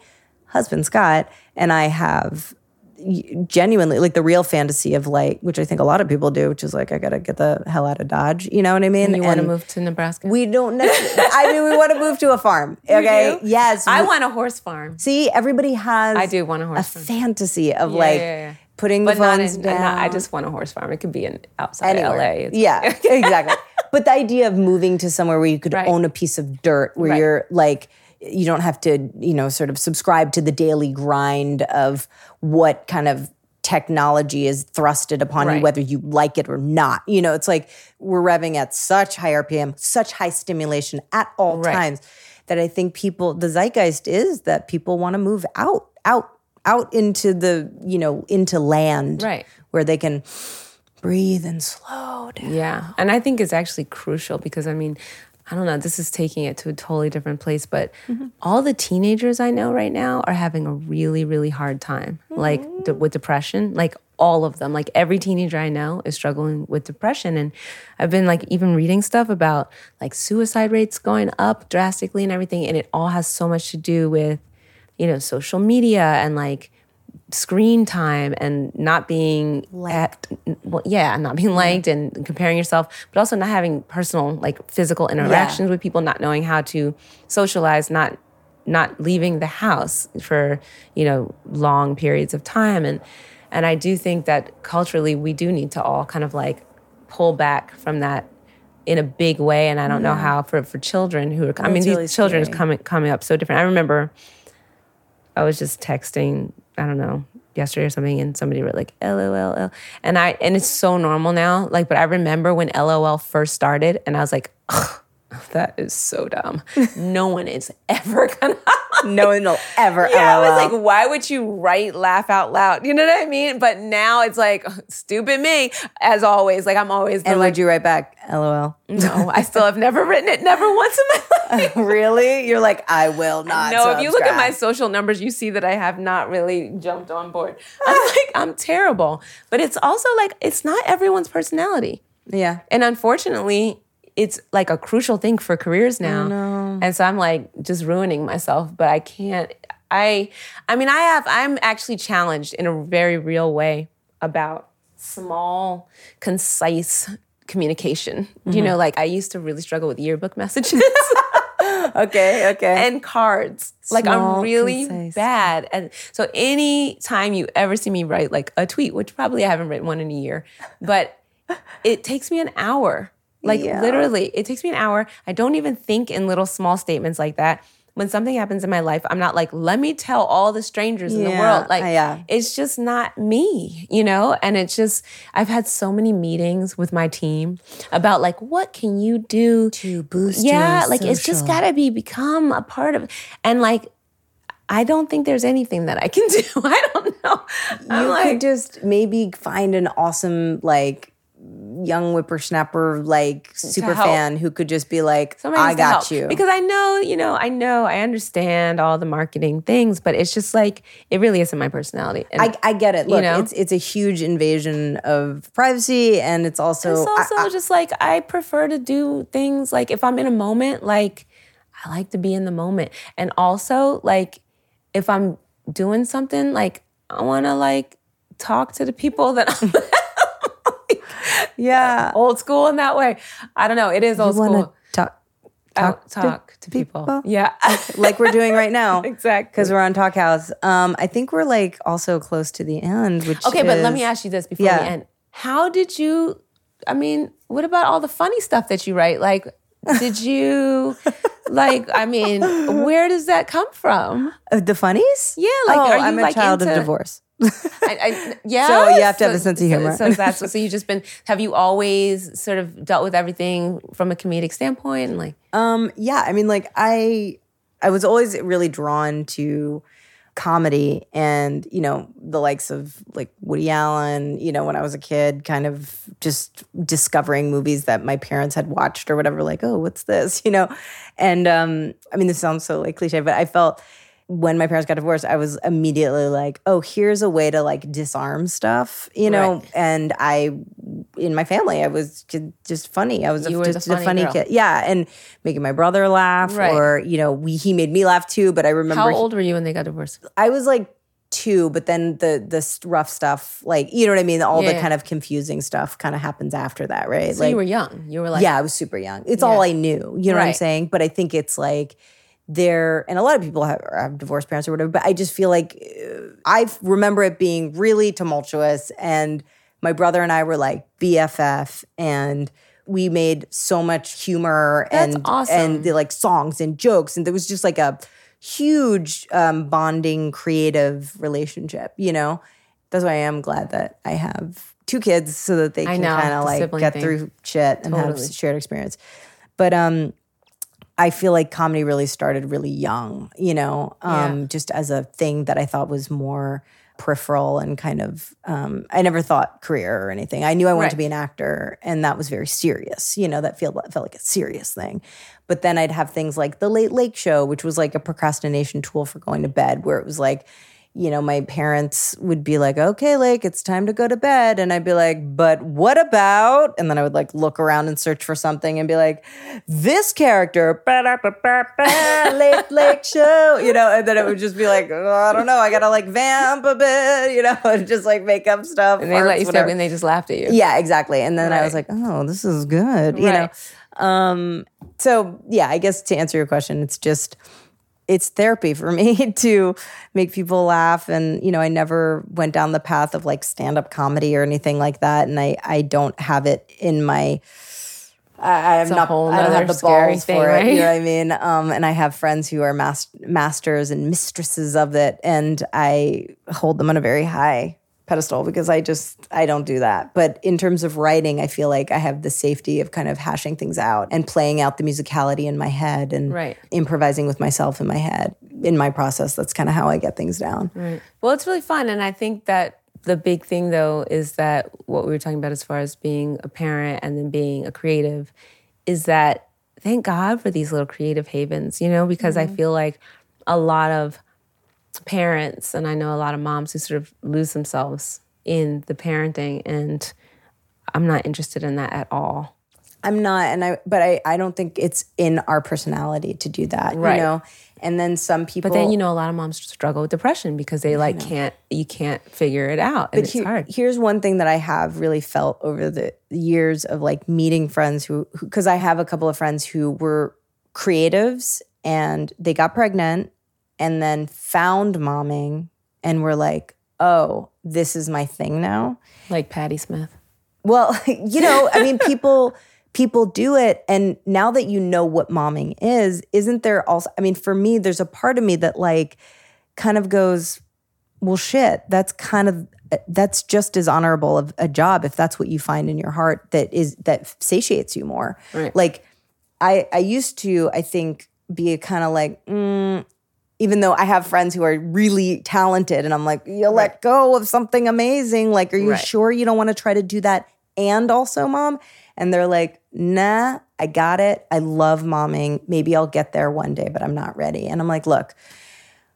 husband Scott and I have genuinely like the real fantasy of like which I think a lot of people do which is like I got to get the hell out of Dodge you know what I mean You want to move to Nebraska? we don't necessarily. I mean, we want to move to a farm. *laughs* Okay. Yes. I we- want a horse farm. See, everybody has. I do want a horse A farm. fantasy of Yeah, like yeah, yeah. putting But the phones in, down. not, I just want a horse farm. It could be in outside anywhere. of LA. It's- Yeah, *laughs* exactly. But the idea of moving to somewhere where you could Right. own a piece of dirt, where Right. you're like, you don't have to, you know, sort of subscribe to the daily grind of what kind of technology is thrusted upon you, whether you like it or not. You know, it's like we're revving at such high RPM, such high stimulation at all Right. times that I think people, the zeitgeist is that people want to move out, out, out into the, you know, into land, Right. where they can breathe and slow down. Yeah. And I think it's actually crucial because I mean, I don't know, this is taking it to a totally different place, but all the teenagers I know right now are having a really, really hard time, like mm-hmm. d- with depression. Like all of them, like every teenager I know is struggling with depression. And I've been like even reading stuff about like suicide rates going up drastically and everything. And it all has so much to do with, you know, social media and like screen time and not being at well, yeah, not being liked and comparing yourself, but also not having personal like physical interactions with people, not knowing how to socialize, not not leaving the house for you know long periods of time. And and I do think that culturally we do need to all kind of like pull back from that in a big way. And I don't know how for for children who are I mean That's these really children scary. coming coming up so different. I remember I was just texting, I don't know, yesterday or something, and somebody wrote like LOL. And I and it's so normal now. Like, but I remember when LOL first started, and I was like, Ugh, that is so dumb. no one is ever *laughs* gonna *laughs* No one will ever. yeah, I was like, why would you write laugh out loud? You know what I mean? But now it's like, *laughs* stupid me, as always. Like I'm always and like, would you write back, LOL? no, I still have never written it, never once in my life. really? You're like, I will not. No, if you look at my social numbers, you see that I have not really jumped on board. I'm like, I'm terrible. But it's also like, it's not everyone's personality. yeah. And unfortunately, it's like a crucial thing for careers now. And so I'm like just ruining myself, but I can't. I, I mean, I have, I'm actually challenged in a very real way about small, concise communication. You know, like I used to really struggle with yearbook messages. *laughs* Okay. Okay. and cards. like I'm really concise. bad. And so any time you ever see me write like a tweet, which probably I haven't written one in a year, but it takes me an hour. Like Yeah. literally, it takes me an hour. I don't even think in little small statements like that. When something happens in my life, I'm not like, let me tell all the strangers in the world. Like, yeah. it's just not me, you know? And it's just, I've had so many meetings with my team about like, what can you do to boost yeah your like it's just gotta be become a part of and like i don't think there's anything that i can *laughs* do i don't know i'm you like could just maybe find an awesome like young whippersnapper like super fan who could just be like, Somebody I got you. Because I know, you know, I know, I understand all the marketing things, but it's just like it really isn't my personality. And I, I get it. Look, know? it's it's a huge invasion of privacy, and it's also, it's also I- I- just like I prefer to do things like if I'm in a moment, like I like to be in the moment, and also like if I'm doing something, like I want to like talk to the people that *laughs* I'm *laughs* yeah. old school in that way. I don't know. It is old You school. talk Talk, to talk to people. people? *laughs* Yeah. like we're doing right now, *laughs* Exactly. Because we're on Talkhouse. Um, I think we're like also close to the end. Which Okay, but let me ask you this before Yeah. we end. How did you I mean, what about all the funny stuff that you write? Like did you like I mean, where does that come from? Uh, the funnies. Yeah, like oh, are you I'm a like child into, of divorce. I, I, yeah. *laughs* So you have to have a sense of humor. So, that's *laughs* so you've just been have you always sort of dealt with everything from a comedic standpoint and like Um, yeah, I mean, like I, I was always really drawn to comedy, and you know, the likes of like Woody Allen. You know, when I was a kid, kind of just discovering movies that my parents had watched or whatever. Like, oh, what's this? *laughs* You know, and um, I mean, this sounds so like cliche, but I felt when my parents got divorced, I was immediately like, oh, here's a way to like disarm stuff, you know. Right. And I, in my family, I was just funny. I was You a, just funny a funny girl. kid, yeah, and making my brother laugh, Right. or you know, we he made me laugh too. But I remember how old were you when they got divorced? I was like two, but then the the rough stuff, like you know what I mean, all the Yeah. kind of confusing stuff, kind of happens after that, right? So you were young. You were like yeah, I was super young. It's all I knew. You know what I'm saying? But I think it's like there, and a lot of people have, have divorced parents or whatever. But I just feel like uh, I remember it being really tumultuous, and my brother and I were like BFF, and we made so much humor That's and awesome. and the like songs and jokes, and there was just like a huge um, bonding, creative relationship. You know, that's why I am glad that I have two kids so that they can kind of like get thing. through shit and have Totally. shared experience. But um I feel like comedy really started really young, you know, um, Yeah. just as a thing that I thought was more peripheral and kind of um, I never thought career or anything. I knew I wanted to be an actor and that was very serious, you know, that felt felt like a serious thing. But then I'd have things like the late late show, which was like a procrastination tool for going to bed, where it was like, you know, my parents would be like, okay, Lake, it's time to go to bed. And I'd be like, but what about? And then I would like look around and search for something and be like, this character, late, late show, you know, and then it would just be like, oh, I don't know, I gotta like vamp a bit, you know, *laughs* and just like make up stuff. and they let farts, you step and they just laughed at you. Yeah, exactly. And then I was like, oh, this is good, you know. Um, so yeah, I guess to answer your question, it's just it's therapy for me *laughs* to make people laugh and you know i never went down the path of like stand-up comedy or anything like that and i i don't have it in my I, I'm not. I don't have the balls thing, for it. You know what I mean? Um, and I have friends who are mas- masters and mistresses of it, and I hold them on a very high pedestal because I just I don't do that. But in terms of writing, I feel like I have the safety of kind of hashing things out and playing out the musicality in my head and Right. improvising with myself in my head. In my process, that's kind of how I get things down. Well, it's really fun. And I think that the big thing, though, is that what we were talking about as far as being a parent and then being a creative is that thank God for these little creative havens, you know, because I mm-hmm. feel like a lot of parents, and I know a lot of moms who sort of lose themselves in the parenting, and I'm not interested in that at all. I'm not, and I, but I, I don't think it's in our personality to do that, Right. you know. And then some people, But then, you know, a lot of moms struggle with depression because they like can't, you can't figure it out. And But it's here- hard. here's one thing that I have really felt over the years of like meeting friends who, because I have a couple of friends who were creatives and they got pregnant and then found momming and were like, oh, this is my thing now. Like Patti Smith. Well, *laughs* you know, I mean, *laughs* people people do it, and now that you know what momming is, isn't there also? I mean, for me, there's a part of me that like kind of goes, well, shit. That's kind of that's just as honorable of a job if that's what you find in your heart that is that satiates you more. Right. Like, I I used to I think be kind of like. Mm, even though I have friends who are really talented, and I'm like, you let go of something amazing. Like, are you Right. sure you don't want to try to do that and also mom. And they're like, nah, I got it. I love momming. Maybe I'll get there one day, but I'm not ready. And I'm like, look,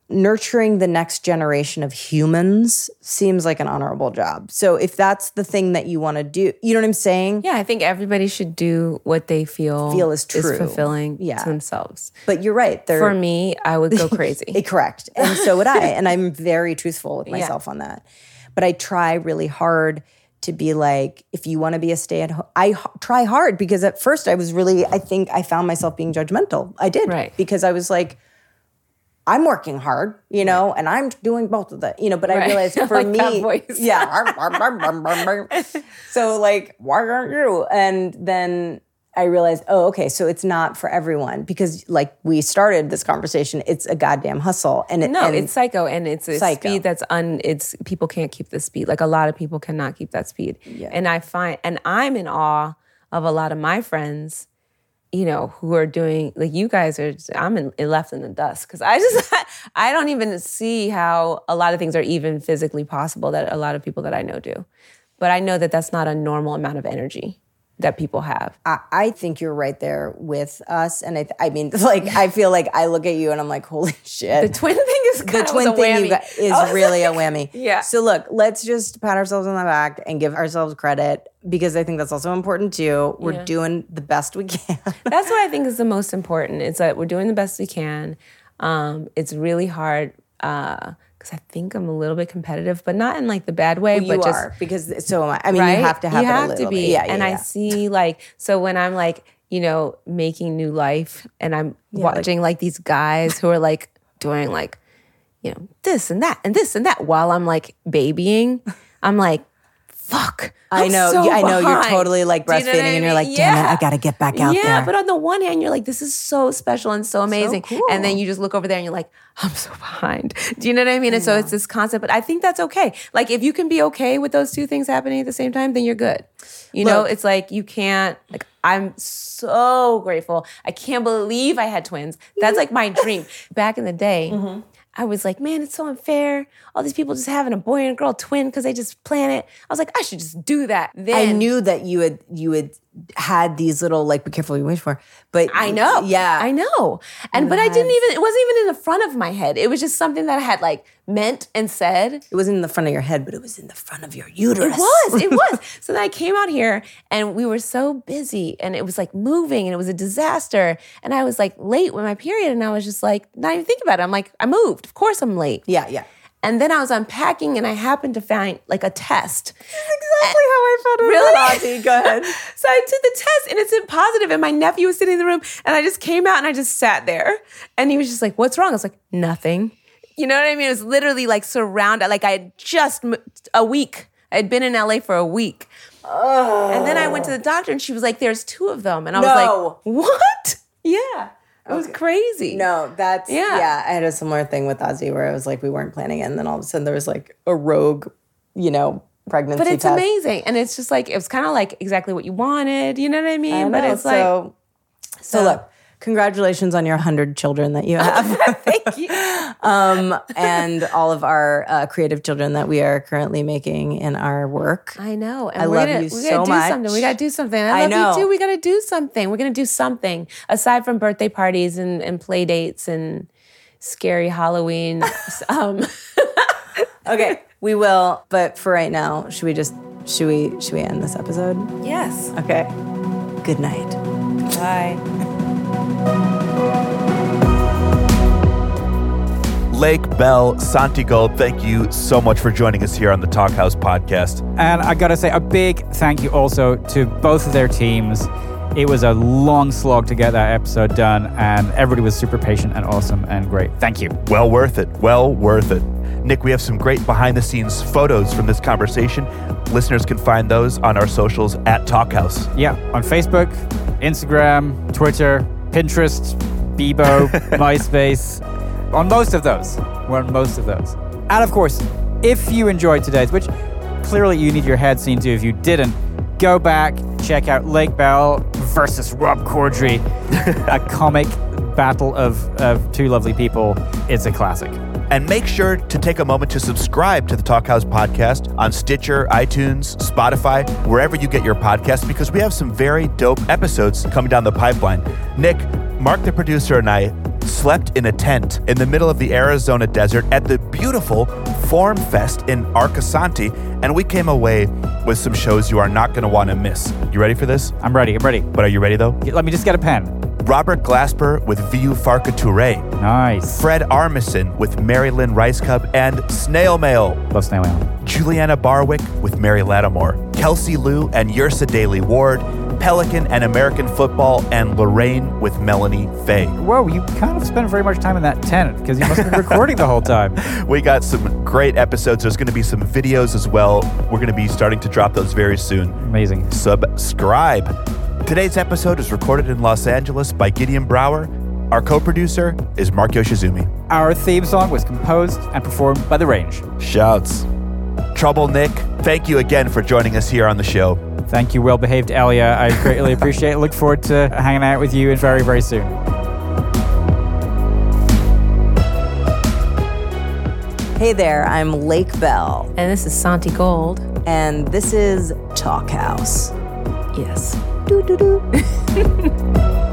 nurturing the next generation of humans seems like an honorable job. So if that's the thing that you want to do, you know what I'm saying? Yeah, I think everybody should do what they feel Feel is true. fulfilling Yeah. to themselves. But you're right. For me, I would go *laughs* Eh, crazy. correct. And so would I. And I'm *laughs* very truthful with myself on that. But I try really hard to be like, if you want to be a stay at home, I h- try hard because at first I was really, I think I found myself being judgmental. I did. Right. Because I was like, I'm working hard, you know, and I'm doing both of the, you know, but I realized *laughs* for like me, yeah. *laughs* *laughs* so like, why aren't you? And then I realized, oh, okay, so it's not for everyone because like we started this conversation, it's a goddamn hustle. And it, No, and it's psycho, and it's a Psycho. speed that's un. It's people can't keep the speed. Like a lot of people cannot keep that speed. And I find, and I'm in awe of a lot of my friends, you know, who are doing like you guys are. I'm in, left in the dust because I just *laughs* I don't even see how a lot of things are even physically possible that a lot of people that I know do. But I know that that's not a normal amount of energy that people have. I, I think you're right there with us. And I, th- I mean, *laughs* like, I feel like I look at you and I'm like, holy shit. The twin thing is the twin a thing whammy. got is was *laughs* really a whammy. Yeah. So look, let's just pat ourselves on the back and give ourselves credit because I think that's also important too. We're Yeah. doing the best we *laughs* can. That's what I think is the most important. Is that we're doing the best we can. Um, it's really hard because I think I'm a little bit competitive, but not in like the bad way. you but just are because so am I. I mean, right? you have to have you have little to be. bit. Yeah, yeah, and I see like so when I'm like you know making new life, and I'm watching like, these guys who are like doing like you know this and that and this and that while I'm like babying, I'm like. Fuck. I know. so I know. You're totally like Do you know breastfeeding, and you're like, damn it, I got to get back out yeah, there. Yeah, but on the one hand, you're like, this is so special and so amazing. cool. And then you just look over there and you're like, I'm so behind. Do you know what I mean? and so it's this concept, but I think that's okay. Like if you can be okay with those two things happening at the same time, then you're good. You know, it's like you can't like I'm so grateful. I can't believe I had twins. That's like my dream. Back in the day, Mm-hmm. I was like, man, it's so unfair. All these people just having a boy and a girl twin because they just plan it. I was like, I should just do that. Then I knew that you had you had had these little like be careful what you wish for. But I know. Yeah. I know. And but I didn't even it wasn't even in the front of my head. It was just something that I had like meant and said. It wasn't in the front of your head, but it was in the front of your uterus. It was. It *laughs* was. so then I came out here and we were so busy and it was like moving and it was a disaster. And I was like late with my period and I was just like, not even think about it. I'm like, I moved. Of course I'm late. Yeah, yeah. And then I was unpacking and I happened to find like a test. Exactly how I felt Really? Auntie. *laughs* Go ahead. So I took the test and it's in positive, and my nephew was sitting in the room, and I just came out and I just sat there, and he was just like, "What's wrong?" I was like, "Nothing." You know what I mean? It was literally like surrounded, like I had just a week. I had been in LA for a week, and then I went to the doctor, and she was like, "There's two of them," and I was like, "What?" *laughs* Yeah, it was crazy. No, that's Yeah. yeah. I had a similar thing with Ozzy where I was like, we weren't planning it, and then all of a sudden there was like a rogue, you know, pregnancy. but it's test. amazing, and it's just like it was kind of like exactly what you wanted. You know what I mean? I but know, it's like. so, so uh, look, congratulations on your hundred children that you have. *laughs* Thank you. *laughs* um, and all of our uh, creative children that we are currently making in our work. I know. And I love gonna, you we so gotta do much. something. We gotta do something. I, I love know. you too. We gotta do something. We're gonna do something aside from birthday parties and, and play dates and scary Halloween. *laughs* um, *laughs* Okay, we will. But for right now, should we just should we should we end this episode? yes. Okay. Good night. Bye. *laughs* Lake Bell Santigold, thank you so much for joining us here on the Talkhouse podcast. And I gotta say, a big thank you also to both of their teams. It was a long slog to get that episode done, and everybody was super patient and awesome and great. Thank you. Well worth it. Well worth it. Nick, we have some great behind the scenes photos from this conversation. Listeners can find those on our socials at Talkhouse. Yeah, on Facebook, Instagram, Twitter, Pinterest, Bebo, *laughs* MySpace. On most of those. We're on most of those. And of course, if you enjoyed today's, which clearly you need your head seen to if you didn't, go back, check out Lake Bell versus Rob Corddry, *laughs* a comic battle of, of two lovely people. It's a classic. And make sure to take a moment to subscribe to the Talkhouse podcast on Stitcher, iTunes, Spotify, wherever you get your podcasts, because we have some very dope episodes coming down the pipeline. Nick, Mark, the producer, and I slept in a tent in the middle of the Arizona desert at the beautiful Form Fest in Arcosanti, and we came away with some shows you are not going to want to miss. You ready for this? I'm ready. I'm ready. But are you ready though? Let me just get a pen. Robert Glasper with Vieux Farka Touré. Nice. Fred Armisen with Mary Lynn Rajskub and Snail Mail. Love Snail Mail. Juliana Barwick with Mary Lattimore. Kelsey Lu and Yrsa Daley-Ward. Pelican and American Football, and Lorraine with Melanie Faye. Whoa, you kind of spent very much time in that tent because you must have been recording the whole time. *laughs* We got some great episodes. There's going to be some videos as well. We're going to be starting to drop those very soon. Amazing. Subscribe. Today's episode is recorded in Los Angeles by Gideon Brower. Our co producer is Mark Yoshizumi. Our theme song was composed and performed by The Range. Shouts. Trouble Nick, thank you again for joining us here on the show. Thank you, well behaved Elia. I greatly appreciate it. Look forward to hanging out with you very, very soon. Hey there, I'm Lake Bell, And this is Santigold. and this is Talkhouse. Yes. Doo doo doo. *laughs*